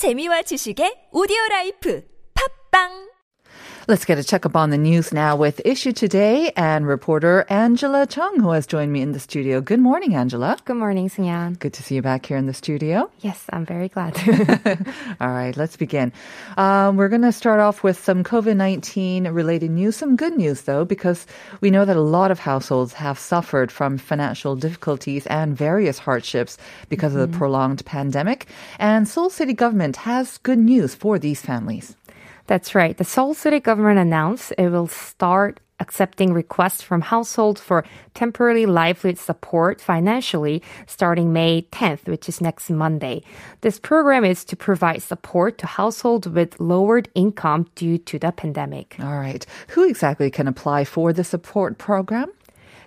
재미와 지식의 오디오 라이프. 팝빵 Let's get a checkup on the news now with Issue Today and reporter Angela Chung, who has joined me in the studio. Good morning, Angela. Good morning, Sunyan. Good to see you back here in the studio. Yes, I'm very glad. All right, let's begin. Um, we're going to start off with some COVID 19 related news, some good news though, because we know that a lot of households have suffered from financial difficulties and various hardships because of the prolonged pandemic. And Seoul City government has good news for these families. That's right. The Seoul City government announced it will start accepting requests from households for temporary livelihood support financially starting May 10th, which is next Monday. This program is to provide support to households with lowered income due to the pandemic. All right. Who exactly can apply for the support program?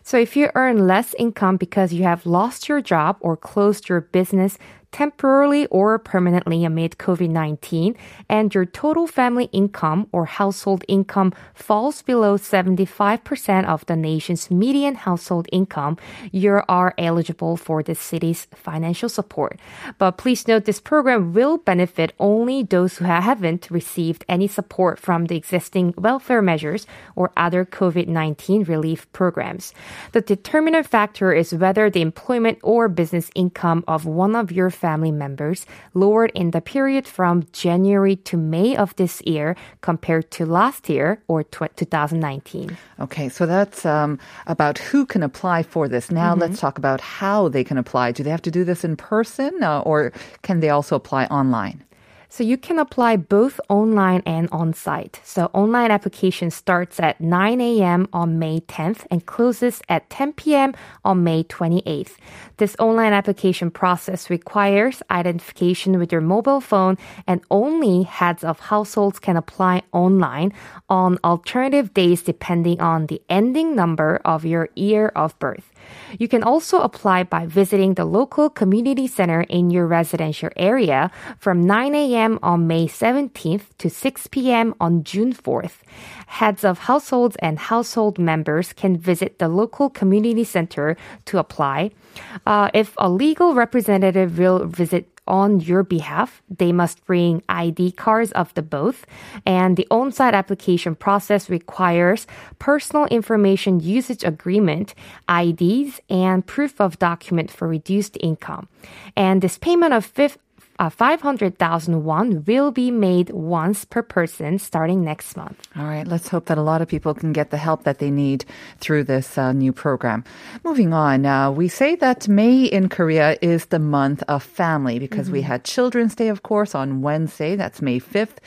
So if you earn less income because you have lost your job or closed your business temporarily or permanently amid COVID 19, and your total family income or household income falls below 75% of the nation's median household income, you are eligible for the city's financial support. But please note this program will benefit only those who haven't received any support from the existing welfare measures or other COVID 19 relief programs. The determinant factor is whether the employment or business income of one of your family members lowered in the period from January to May of this year compared to last year or 2019. Okay, so that's um, about who can apply for this. Now let's talk about how they can apply. Do they have to do this in person uh, or can they also apply online? So you can apply both online and on site. So online application starts at 9 a.m. on May 10th and closes at 10 p.m. on May 28th. This online application process requires identification with your mobile phone and only heads of households can apply online on alternative days depending on the ending number of your year of birth. You can also apply by visiting the local community center in your residential area from 9 a.m. on May 17th to 6 p.m. on June 4th. Heads of households and household members can visit the local community center to apply. Uh, if a legal representative will visit on your behalf. They must bring ID cards of the both. And the on-site application process requires personal information usage agreement, IDs, and proof of document for reduced income. And this payment of fifth uh, 500,000 won will be made once per person starting next month. All right, let's hope that a lot of people can get the help that they need through this uh, new program. Moving on, uh, we say that May in Korea is the month of family because we had Children's Day, of course, on Wednesday. That's May 5th.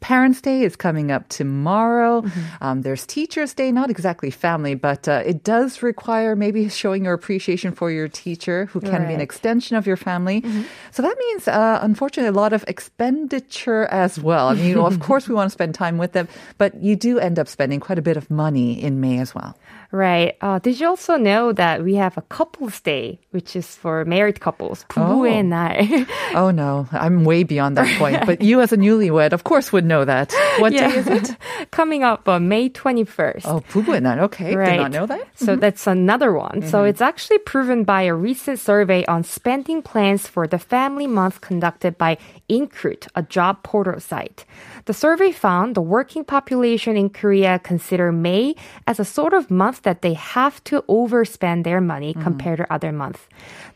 Parents' Day is coming up tomorrow. Um, there's Teachers' Day, not exactly family, but uh, it does require maybe showing your appreciation for your teacher, who can be an extension of your family. So that means, uh, Uh, unfortunately, a lot of expenditure as well. I mean, you know, of course, we want to spend time with them, but you do end up spending quite a bit of money in May as well. Right. Uh, did you also know that we have a couple's day, which is for married couples? 부부의 oh. I. oh no, I'm way beyond that point. But you, as a newlywed, of course, would know that. What yeah. day is it? Coming up on May 21st. Oh, Pugu and I. Okay, right. did not know that. So mm-hmm. that's another one. Mm-hmm. So it's actually proven by a recent survey on spending plans for the family month conducted by Incruit, a job portal site. The survey found the working population in Korea consider May as a sort of month that they have to overspend their money Mm-hmm. compared to other months.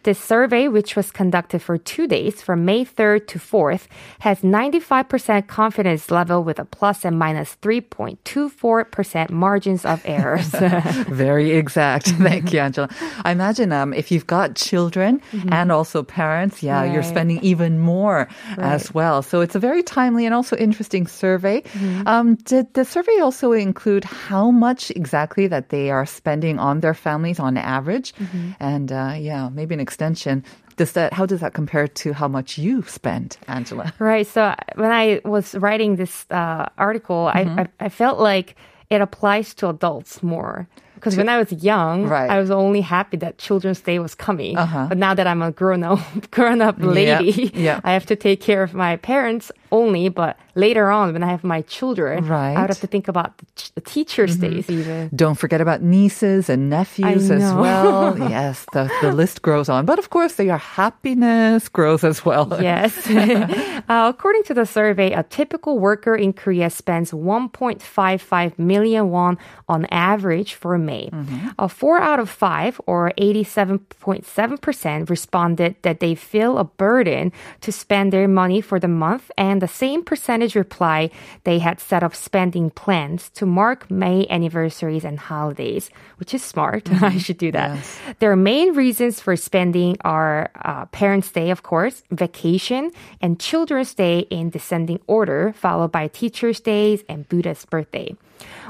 This survey, which was conducted for two days from May 3rd to 4th, has 95% confidence level with a plus and minus 3.24% margins of errors. Very exact. Thank you, Angela. I imagine um, if you've got children and also parents, yeah, you're spending even more as well. So it's a very timely and also interesting survey. Um, did the survey also include how much exactly that they are spending on their families on average? And uh, yeah, maybe an extension. Does that how does that compare to how much you spend, Angela? Right. So when I was writing this uh, article, I, I I felt like it applies to adults more. Because when I was young, Right. I was only happy that Children's Day was coming. Uh-huh. But now that I'm a grown up, grown up lady, yeah. I have to take care of my parents only. But later on, when I have my children, Right. Mm-hmm. I would have to think about the, ch- the Teachers' Days even. Don't forget about nieces and nephews as well. yes, the, the list grows on. But of course, your happiness grows as well. Yes. uh, according to the survey, a typical worker in Korea spends 1.55 million won on average for May. Uh, four out of five, or 87.7%, responded that they feel a burden to spend their money for the month, and the same percentage reply they had set up spending plans to mark May anniversaries and holidays, which is smart. I should do that. Their main reasons for spending are uh, Parents' Day, of course, vacation, and Children's Day in descending order, followed by Teachers' Days and Buddha's birthday.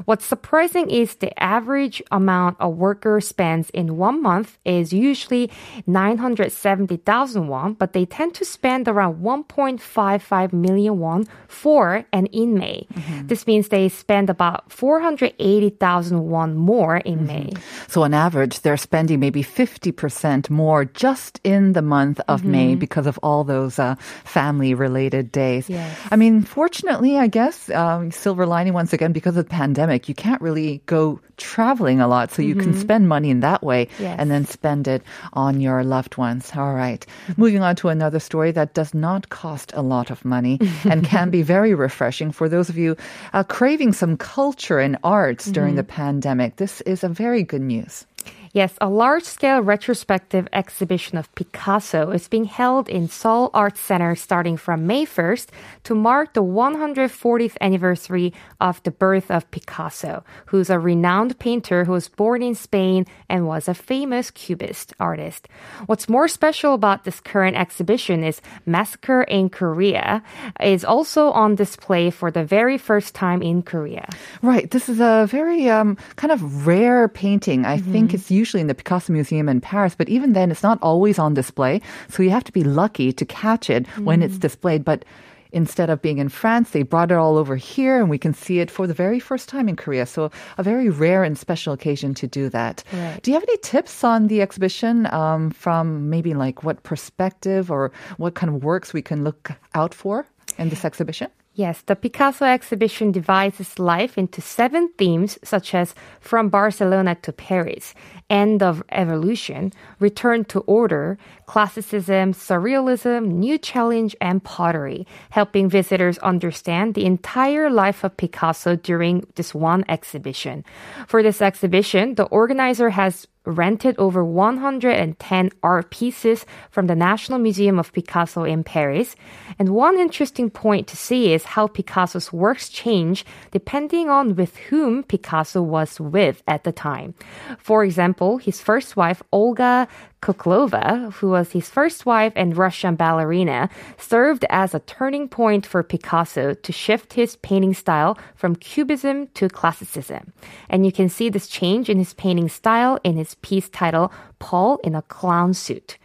What's surprising is the average amount a worker spends in one month is usually 970,000 won, but they tend to spend around 1.55 million won for and in May. This means they spend about 480,000 won more in May. So on average, they're spending maybe 50% more just in the month of May because of all those uh, family related days. Yes. I mean, fortunately, I guess, um, silver lining once again, because of the pandemic, you can't really go traveling a lot. So you can spend money in that way Yes. and then spend it on your loved ones. All right. Moving on to another story that does not cost a lot of money and can be very refreshing for those of you uh, craving some culture and arts during the pandemic. This is a very good news. Yes, a large scale retrospective exhibition of Picasso is being held in Seoul Art Center starting from May 1st to mark the 140th anniversary of the birth of Picasso, who's a renowned painter who was born in Spain and was a famous cubist artist. What's more special about this current exhibition is Massacre in Korea is also on display for the very first time in Korea. Right. This is a very um, kind of rare painting. I think it's usually in the Picasso Museum in Paris, but even then, it's not always on display. So you have to be lucky to catch it when it's displayed. But instead of being in France, they brought it all over here, and we can see it for the very first time in Korea. So a very rare and special occasion to do that. Right. Do you have any tips on the exhibition um, from maybe like what perspective or what kind of works we can look out for in this exhibition? Yes, the Picasso exhibition divides life into seven themes, such as From Barcelona to Paris, End of Evolution, Return to Order, Classicism, Surrealism, New Challenge, and Pottery, helping visitors understand the entire life of Picasso during this one exhibition. For this exhibition, the organizer has rented over 110 art pieces from the National Museum of Picasso in Paris. And one interesting point to see is how Picasso's works change depending on with whom Picasso was with at the time. For example, his first wife, Olga Khokhlova, who was his first wife and Russian ballerina, served as a turning point for Picasso to shift his painting style from Cubism to Classicism. And you can see this change in his painting style in his piece titled Paul in a Clown Suit.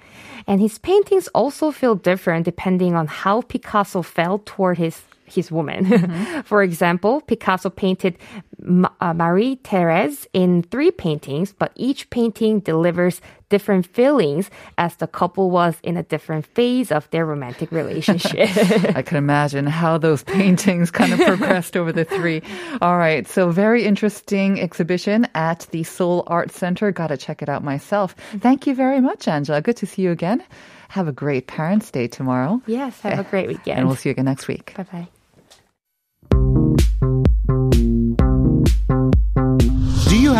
And his paintings also feel different depending on how Picasso felt toward his his woman. For example, Picasso painted Ma- uh, Marie Therese in three paintings, but each painting delivers different feelings as the couple was in a different phase of their romantic relationship. I can imagine how those paintings kind of progressed over the three. All right. So very interesting exhibition at the Seoul Art Center. Got to check it out myself. Thank you very much, Angela. Good to see you again. Have a great Parents' Day tomorrow. yes, have a great weekend. And we'll see you again next week. bye bye.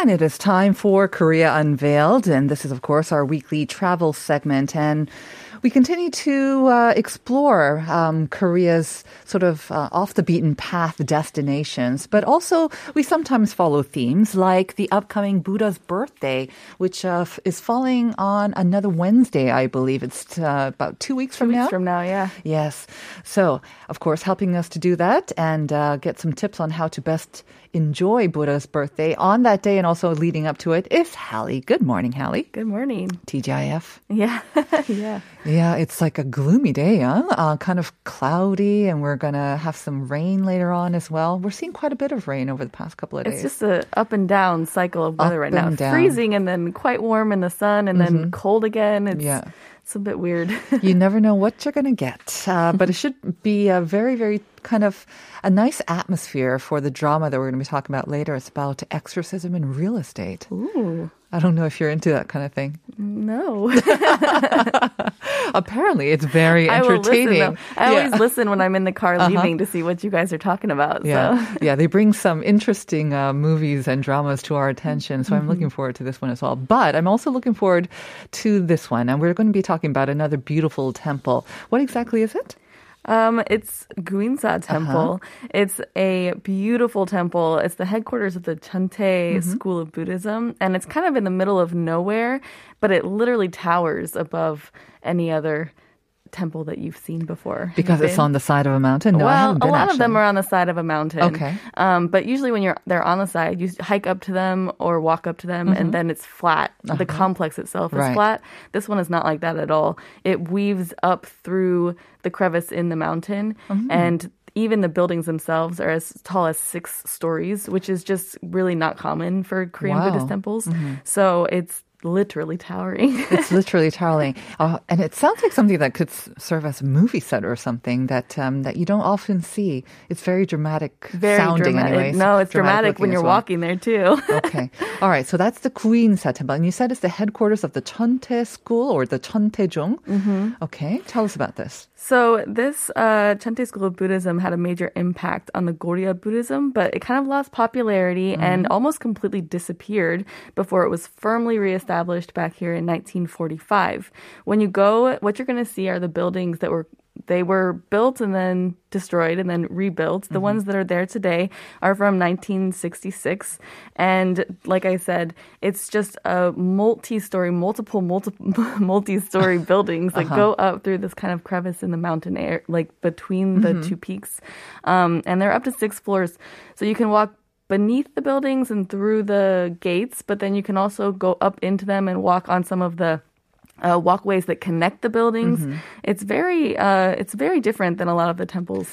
And it is time for Korea Unveiled. And this is, of course, our weekly travel segment. And We continue to uh, explore um, Korea's sort of uh, off the beaten path destinations, but also we sometimes follow themes like the upcoming Buddha's birthday, which uh, is falling on another Wednesday, I believe. It's uh, about two weeks from Weeks now. from now, yeah. Yes. So, of course, helping us to do that and uh, get some tips on how to best enjoy Buddha's birthday on that day and also leading up to it. is Hallie. Good morning, Hallie. Good morning. TGIF. Yeah, yeah. Yeah, it's like a gloomy day, huh? Uh, kind of cloudy, and we're gonna have some rain later on as well. We're seeing quite a bit of rain over the past couple of days. It's just a up and down cycle of weather Up right now. down. Freezing and then quite warm in the sun and then cold again. It's Yeah. It's a bit weird. you never know what you're gonna get, uh, but it should be a very, very kind of a nice atmosphere for the drama that we're gonna be talking about later. It's about exorcism in real estate. Ooh, I don't know if you're into that kind of thing. no. Apparently, it's very I entertaining. listen. I Yeah. always listen when I'm in the car Uh-huh. leaving to see what you guys are talking about. Yeah, So. yeah, they bring some interesting uh, movies and dramas to our attention. So I'm Mm-hmm. looking forward to this one as well. But I'm also looking forward to this one, and we're going to be talking about another beautiful temple. What exactly is it? Um, it's Guinsa Uh-huh. Temple. It's a beautiful temple. It's the headquarters of the Cheontae Mm-hmm. School of Buddhism, and it's kind of in the middle of nowhere, but it literally towers above any other temple that you've seen before. Because it's been? on the side of a mountain. No, well, a lot of them are on the side of a mountain. Okay. Um, but usually when you're they're on the side, you hike up to them or walk up to them, and then it's flat. The complex itself is Mm-hmm. Uh-huh. Right. flat. This one is not like that at all. It weaves up through the crevice in the mountain, Mm-hmm. and even the buildings themselves are as tall as six stories, which is just really not common for Korean Wow. Mm-hmm. Buddhist temples. So it's literally towering. It's literally towering, uh, and it sounds like something that could s- serve as a movie set or something that um, that you don't often see. It's very dramatic Very sounding, dramatic. anyways. No, it's dramatic, when you're well. walking there too. okay. All right. So that's the Guinsa Temple. And you said it's the headquarters of the Cheontae School or the Cheontaejong. Mm-hmm. Okay. Tell us about this. So this uh, Cheontae school of Buddhism had a major impact on the Goryeo Buddhism, but it kind of lost popularity and almost completely disappeared before it was firmly reestablished back here in 1945. When you go, what you're going to see are the buildings that were they were built and then destroyed and then rebuilt. The ones that are there today are from 1966. And like I said, it's just a multi-story, multiple, multiple, multi-story buildings that go up through this kind of crevice in the mountain air, like between the two peaks. Um, and they're up to six floors. So you can walk beneath the buildings and through the gates, but then you can also go up into them and walk on some of the uh, walkways that connect the buildings. It's very, uh, it's very different than a lot of the temples.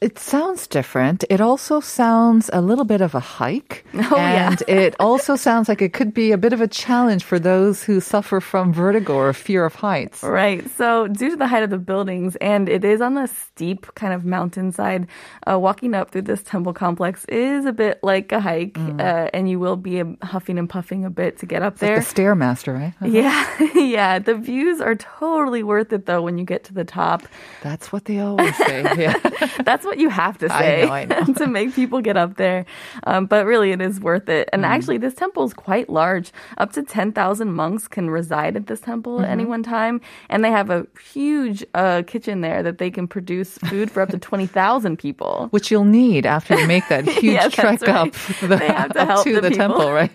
It sounds different. It also sounds a little bit of a hike. Oh, yeah. and it also sounds like it could be a bit of a challenge for those who suffer from vertigo or fear of heights. Right. So, due to the height of the buildings, and it is on the steep kind of mountainside, uh, walking up through this temple complex is a bit like a hike, uh, and you will be um, huffing and puffing a bit to get up Mm. Like there. the Stairmaster, right? Uh-huh. yeah, yeah. The views are totally worth it though when you get to the top. That's what they always say. Yeah. That's what you have to I say know, I know. to make people get up there. Um, but really, it is worth it. Mm. And actually, this temple is quite large. Up to 10,000 monks can reside at this temple at Mm-hmm. any one time. And they have a huge uh, kitchen there that they can produce food for up to 20,000 people. Which you'll need after you make that huge that's trek right. up, the, to up to the the, temple, right?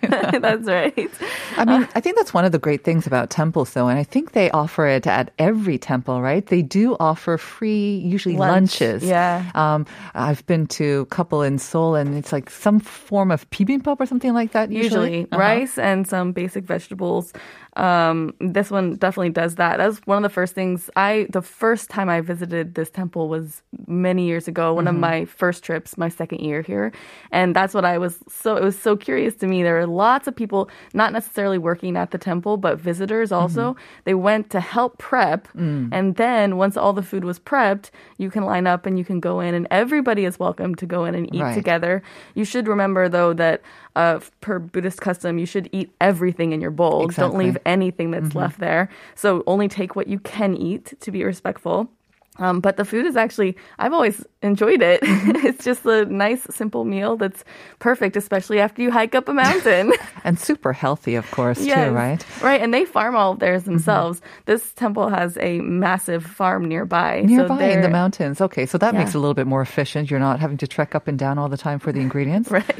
that's right. I mean, I think that's one of the great things about temples, though, and I think they offer it at every temple, right? They do offer free, usually Lunch, lunches. yeah. Um, I've been to a couple in Seoul, and it's like some form of bibimbap or something like that. Usually, Usually, Uh-huh. rice and some basic vegetables. Um, this one definitely does that. That was one of the first things I, the first time I visited this temple was many years ago, one Mm-hmm. of my first trips, my second year here. And that's what I was so, it was so curious to me. There were lots of people, not necessarily working at the temple, but visitors also. Mm-hmm. They went to help prep. Mm. And then once all the food was prepped, you can line up and you can go in and everybody is welcome to go in and eat Right. together. You should remember though that uh, per Buddhist custom, you should eat everything in your bowl. Don't leave anything that's left there. So only take what you can eat to be respectful. Um, but the food is actually, I've always enjoyed it. Mm-hmm. it's just a nice, simple meal that's perfect, especially after you hike up a mountain. And super healthy, of course, Yes. too, right? Right. And they farm all of theirs Mm-hmm. themselves. This temple has a massive farm nearby. So Nearby in the mountains. Okay, so that makes it a little bit more efficient. You're not having to trek up and down all the time for the ingredients. Right.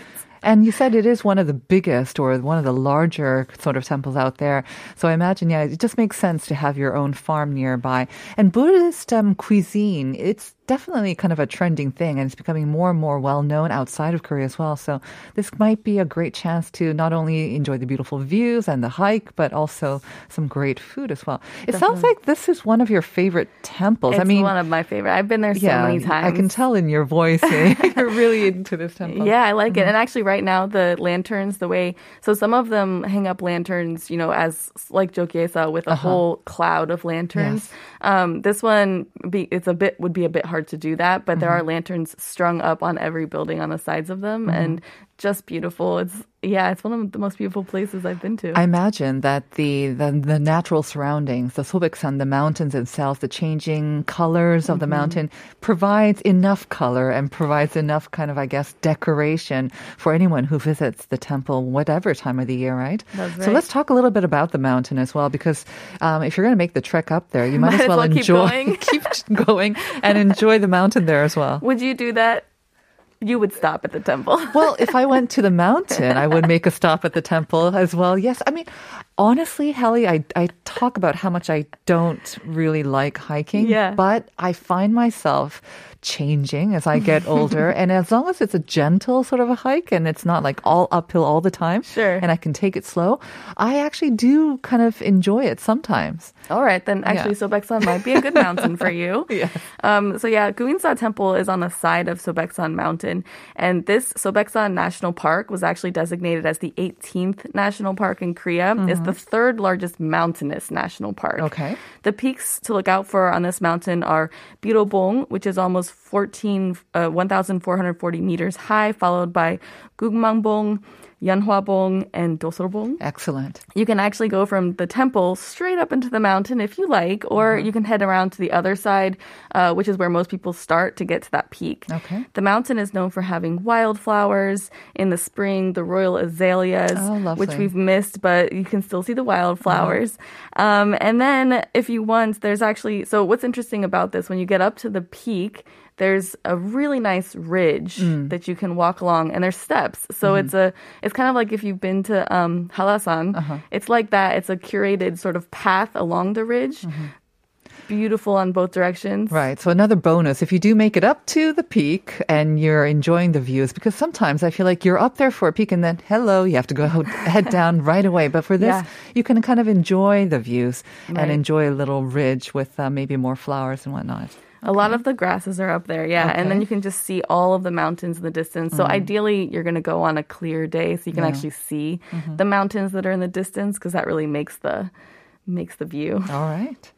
And you said it is one of the biggest or one of the larger sort of temples out there. So I imagine, yeah, it just makes sense to have your own farm nearby. And Buddhist um, cuisine, it's definitely kind of a trending thing and it's becoming more and more well known outside of Korea as well. So this might be a great chance to not only enjoy the beautiful views and the hike, but also some great food as well. It sounds like this is one of your favorite temples. It's I mean, one of my favorite. I've been there so yeah, many times. I can tell in your voice eh, you're really into this temple. Yeah, I like Mm-hmm. it. And actually, right now, the lanterns, the way, so some of them hang up lanterns, you know, as like Jogyesa with a whole cloud of lanterns. Um, this one, be, it's a bit, would be a bit hard to do that, but there mm-hmm. are lanterns strung up on every building on the sides of them mm-hmm. and just beautiful. It's, yeah, it's one of the most beautiful places I've been to. I imagine that the, the, the natural surroundings, the Sobaeksan, the mountains itself, the changing colors of the mountain provides enough color and provides enough kind of, I guess, decoration for anyone who visits the temple, whatever time of the year, right? That's So let's talk a little bit about the mountain as well, because um, if you're going to make the trek up there, you might, Might as as well well keep enjoy, going. keep going and enjoy the mountain there as well. would you do that? You would stop at the temple. Well, if I went to the mountain, I would make a stop at the temple as well. Yes, I mean, honestly, Hallie, I, I talk about how much I don't really like hiking, Yeah. but I find myself changing as I get older. and as long as it's a gentle sort of a hike and it's not like all uphill all the time, Sure. and I can take it slow, I actually do kind of enjoy it sometimes. All right, then actually Yeah. Sobaeksan might be a good mountain for you. Yeah. Um, so yeah, Guinsa Temple is on the side of Sobaeksan Mountain, and this Sobaeksan National Park was actually designated as the 18th national park in Korea. It's the third largest mountainous national park. Okay. The peaks to look out for on this mountain are Birobong, which is almost 14, uh, 1,440 meters high, followed by Gungmangbong, Yeonhwabong, and Dosolbong. Excellent. You can actually go from the temple straight up into the mountain if you like, or Mm-hmm. you can head around to the other side, uh, which is where most people start to get to that peak. Okay. The mountain is known for having wildflowers in the spring, the royal azaleas, Oh. Mm-hmm. which we've missed, but you can still see the wildflowers. Um, and then if you want, there's actually, so what's interesting about this, when you get up to the peak, there's a really nice ridge Mm. that you can walk along and there's steps. So Mm-hmm. it's a it's kind of like if you've been to um Hallasan. Uh-huh. It's like that. It's a curated sort of path along the ridge. Mm-hmm. Beautiful on both directions. Right. So another bonus, if you do make it up to the peak and you're enjoying the views, because sometimes I feel like you're up there for a peak and then hello, you have to go head down right away. But for this, Yeah. you can kind of enjoy the views and enjoy a little ridge with uh, maybe more flowers and whatnot. A lot of the grasses are up there, yeah. And then you can just see all of the mountains in the distance. So ideally, you're going to go on a clear day so you can Yeah. actually see the mountains that are in the distance because that really makes the makes the view. All right.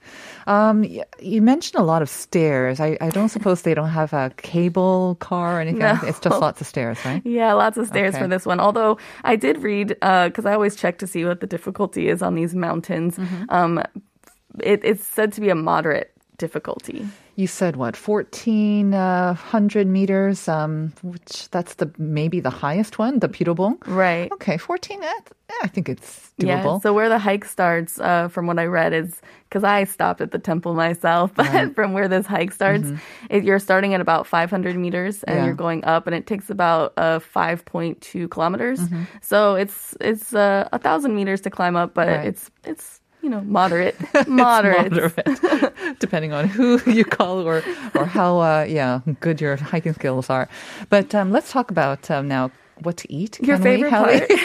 Um, you mentioned a lot of stairs. I, I don't suppose they don't have a cable car or anything. No. It's just lots of stairs, right? Yeah, lots of stairs Okay. for this one. Although I did read, because I always check to see what the difficulty is on these mountains. Mm-hmm. Um, it, it's said to be a moderate difficulty. You said what, 1,400 meters, um, which that's the maybe the highest one, the Birobong? Right. Okay, 14, eh, I think it's doable. Yeah. So where the hike starts, uh, from what I read, is because I stopped at the temple myself, but from where this hike starts, it, you're starting at about 500 meters and Mm-hmm. Yeah. you're going up, and it takes about uh, 5.2 kilometers. Mm-hmm. So it's it's uh, a thousand meters to climb up, but Right. it's it's you know moderate, moderate. Moderate, depending on who you call or or how uh, yeah good your hiking skills are. But um, let's talk about um, now what to eat. Your favorite we,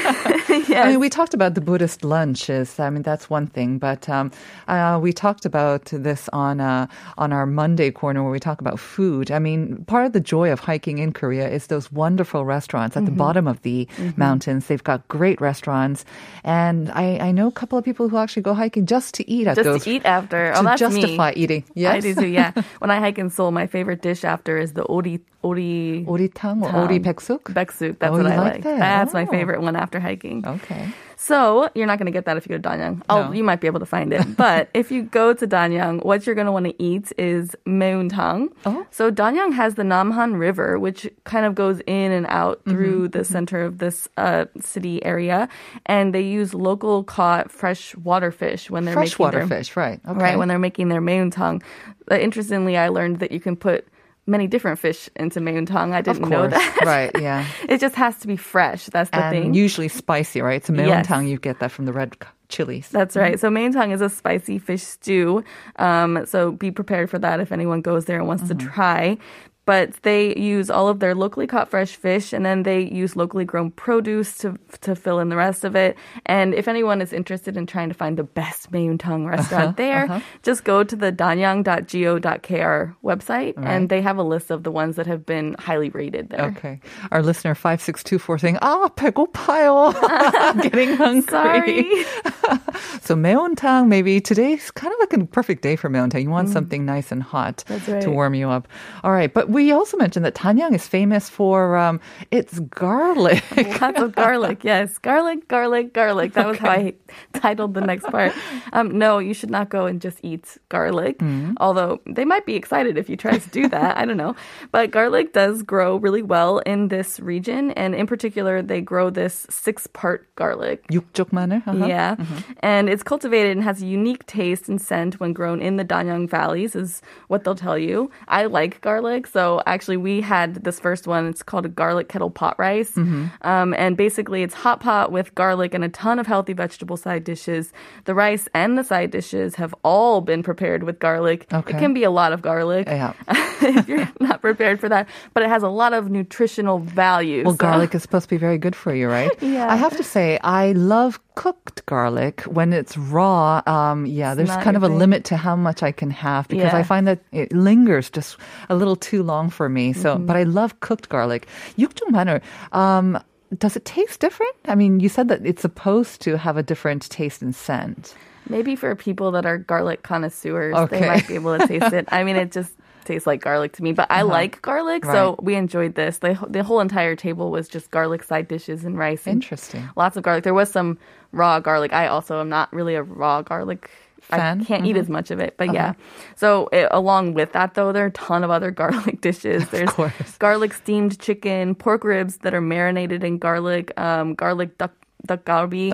yes. I mean, we talked about the Buddhist lunches. I mean, that's one thing, but um, uh, we talked about this on uh, on our Monday corner where we talk about food. I mean, part of the joy of hiking in Korea is those wonderful restaurants at mm-hmm. the bottom of the mm-hmm. mountains. They've got great restaurants, and I, I, know a couple of people who actually go hiking just to eat at just those. Just to eat after. Oh, to justify me. eating. Yes, I do too. Yeah, when I hike in Seoul, my favorite dish after is the ori ori ori tang or ori baeksuk. Baeksuk what I like like. that? That's my Oh. favorite one after hiking. Okay. So you're not going to get that if you go to Danyang. Oh, No. you might be able to find it. But if you go to Danyang, what you're going to want to eat is maeuntang. Oh. So Danyang has the Namhan River, which kind of goes in and out Mm-hmm. through the center of this uh, city area, and they use local caught fresh water fish when they're making Freshwater their, fish, right? Okay. right when they're making their maeuntang. Uh, interestingly, I learned that you can put many different fish into maeuntang. I didn't know that. right? Yeah. It just has to be fresh. That's the and thing. usually spicy, right? It's a Yes. You get that from the red chilies. That's right. So maeuntang is a spicy fish stew. Um, so be prepared for that if anyone goes there and wants to try but they use all of their locally caught fresh fish and then they use locally grown produce to to fill in the rest of it. And if anyone is interested in trying to find the best Maeuntang uh-huh, restaurant uh-huh, there, uh-huh. just go to the danyang.go.kr website right. and they have a list of the ones that have been highly rated there. Okay. Our listener 5624 saying, "Ah, pickle pile Getting hungry. so Maeuntang maybe today's kind of like a perfect day for Maeuntang. You want mm. something nice and hot right. to warm you up. All right, but we also mentioned that Danyang is famous for um, its garlic. Lots of garlic, yes. Garlic, garlic, garlic. That was okay. how I titled the next part. Um, no, you should not go and just eat garlic, mm-hmm. although they might be excited if you try to do that. I don't know. But garlic does grow really well in this region, and in particular, they grow this six part garlic. 육쪽 manner, Uh-huh. Yeah. Mm-hmm. And it's cultivated and has a unique taste and scent when grown in the Danyang valleys, is what they'll tell you. I like garlic, so actually, we had this first one. It's called a garlic kettle pot rice. Um, and basically, it's hot pot with garlic and a ton of healthy vegetable side dishes. The rice and the side dishes have all been prepared with garlic. Okay. It can be a lot of garlic Yeah. if you're not prepared for that, but it has a lot of nutritional value. Well, So- garlic is supposed to be very good for you, right? Yeah. I have to say, I love cooked garlic when it's raw. Um, yeah, there's kind of your a thing. limit to how much I can have because I find that it lingers just a little too long for me. So, Mm-hmm. but I love cooked garlic. 육종 마늘. Um, does it taste different? I mean, you said that it's supposed to have a different taste and scent. Maybe for people that are garlic connoisseurs, Okay. they might be able to taste it. I mean, it just tastes like garlic to me, but I like garlic, so Uh-huh. Right. we enjoyed this. The, the whole entire table was just garlic side dishes and rice. And Interesting. Lots of garlic. There was some raw garlic. I also am not really a raw garlic. Fan? Mm-hmm. I can't eat as much of it, but Uh-huh. yeah. So it, along with that, though, there are a ton of other garlic dishes. There's course. garlic steamed chicken, pork ribs that are marinated in garlic, um, garlic duck duck galbi.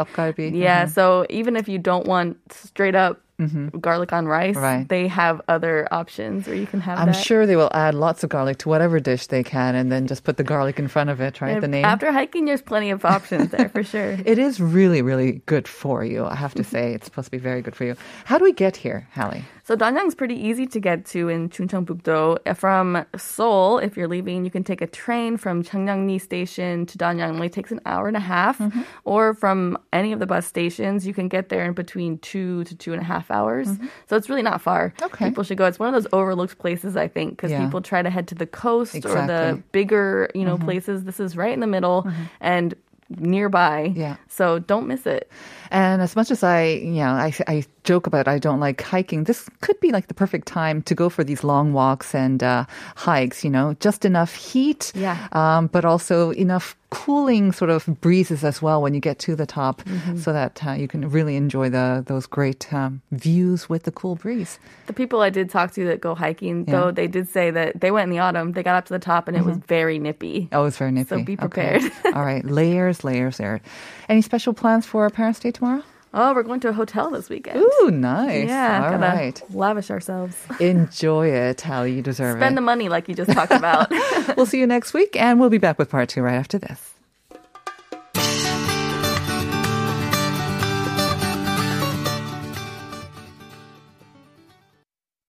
Yeah. So even if you don't want straight up garlic on rice, Mm-hmm. Right. they have other options where you can have I'm that. sure they will add lots of garlic to whatever dish they can and then just put the garlic in front of it, right? If- the name. After hiking, there's plenty of options there for sure. It is really, really good for you. I have to say, it's supposed to be very good for you. How do we get here, Hallie? So Danyang's pretty easy to get to in Chungcheongbuk-do. From Seoul, if you're leaving, you can take a train from Cheongnyangni Station to Danyang. It only takes an hour and a half. Mm-hmm. Or from any of the bus stations, you can get there in between two to two and a half hours. So it's really not far. Mm-hmm. Okay. People should go. It's one of those overlooked places, I think, because Yeah. people try to head to the coast or the Mm-hmm. bigger, you know, places. This is right in the middle and nearby. Yeah. So don't miss it. And as much as I, you know, I, I joke about I don't like hiking, this could be like the perfect time to go for these long walks and uh, hikes, you know, just enough heat, Yeah. um, but also enough cooling sort of breezes as well when you get to the top Mm-hmm. so that uh, you can really enjoy the those great um, views with the cool breeze. The people I did talk to that go hiking, Yeah. though, they did say that they went in the autumn. They got up to the top and it was very nippy. Oh, it was very nippy. So be Okay. prepared. All right. Layers, layers, there. Any special plans for Parents' Day tomorrow? Oh, we're going to a hotel this weekend. Ooh, nice. Yeah, All gotta right. lavish ourselves. Enjoy it, how You deserve it. Spend the money like you just talked about. we'll see you next week, and we'll be back with part two right after this.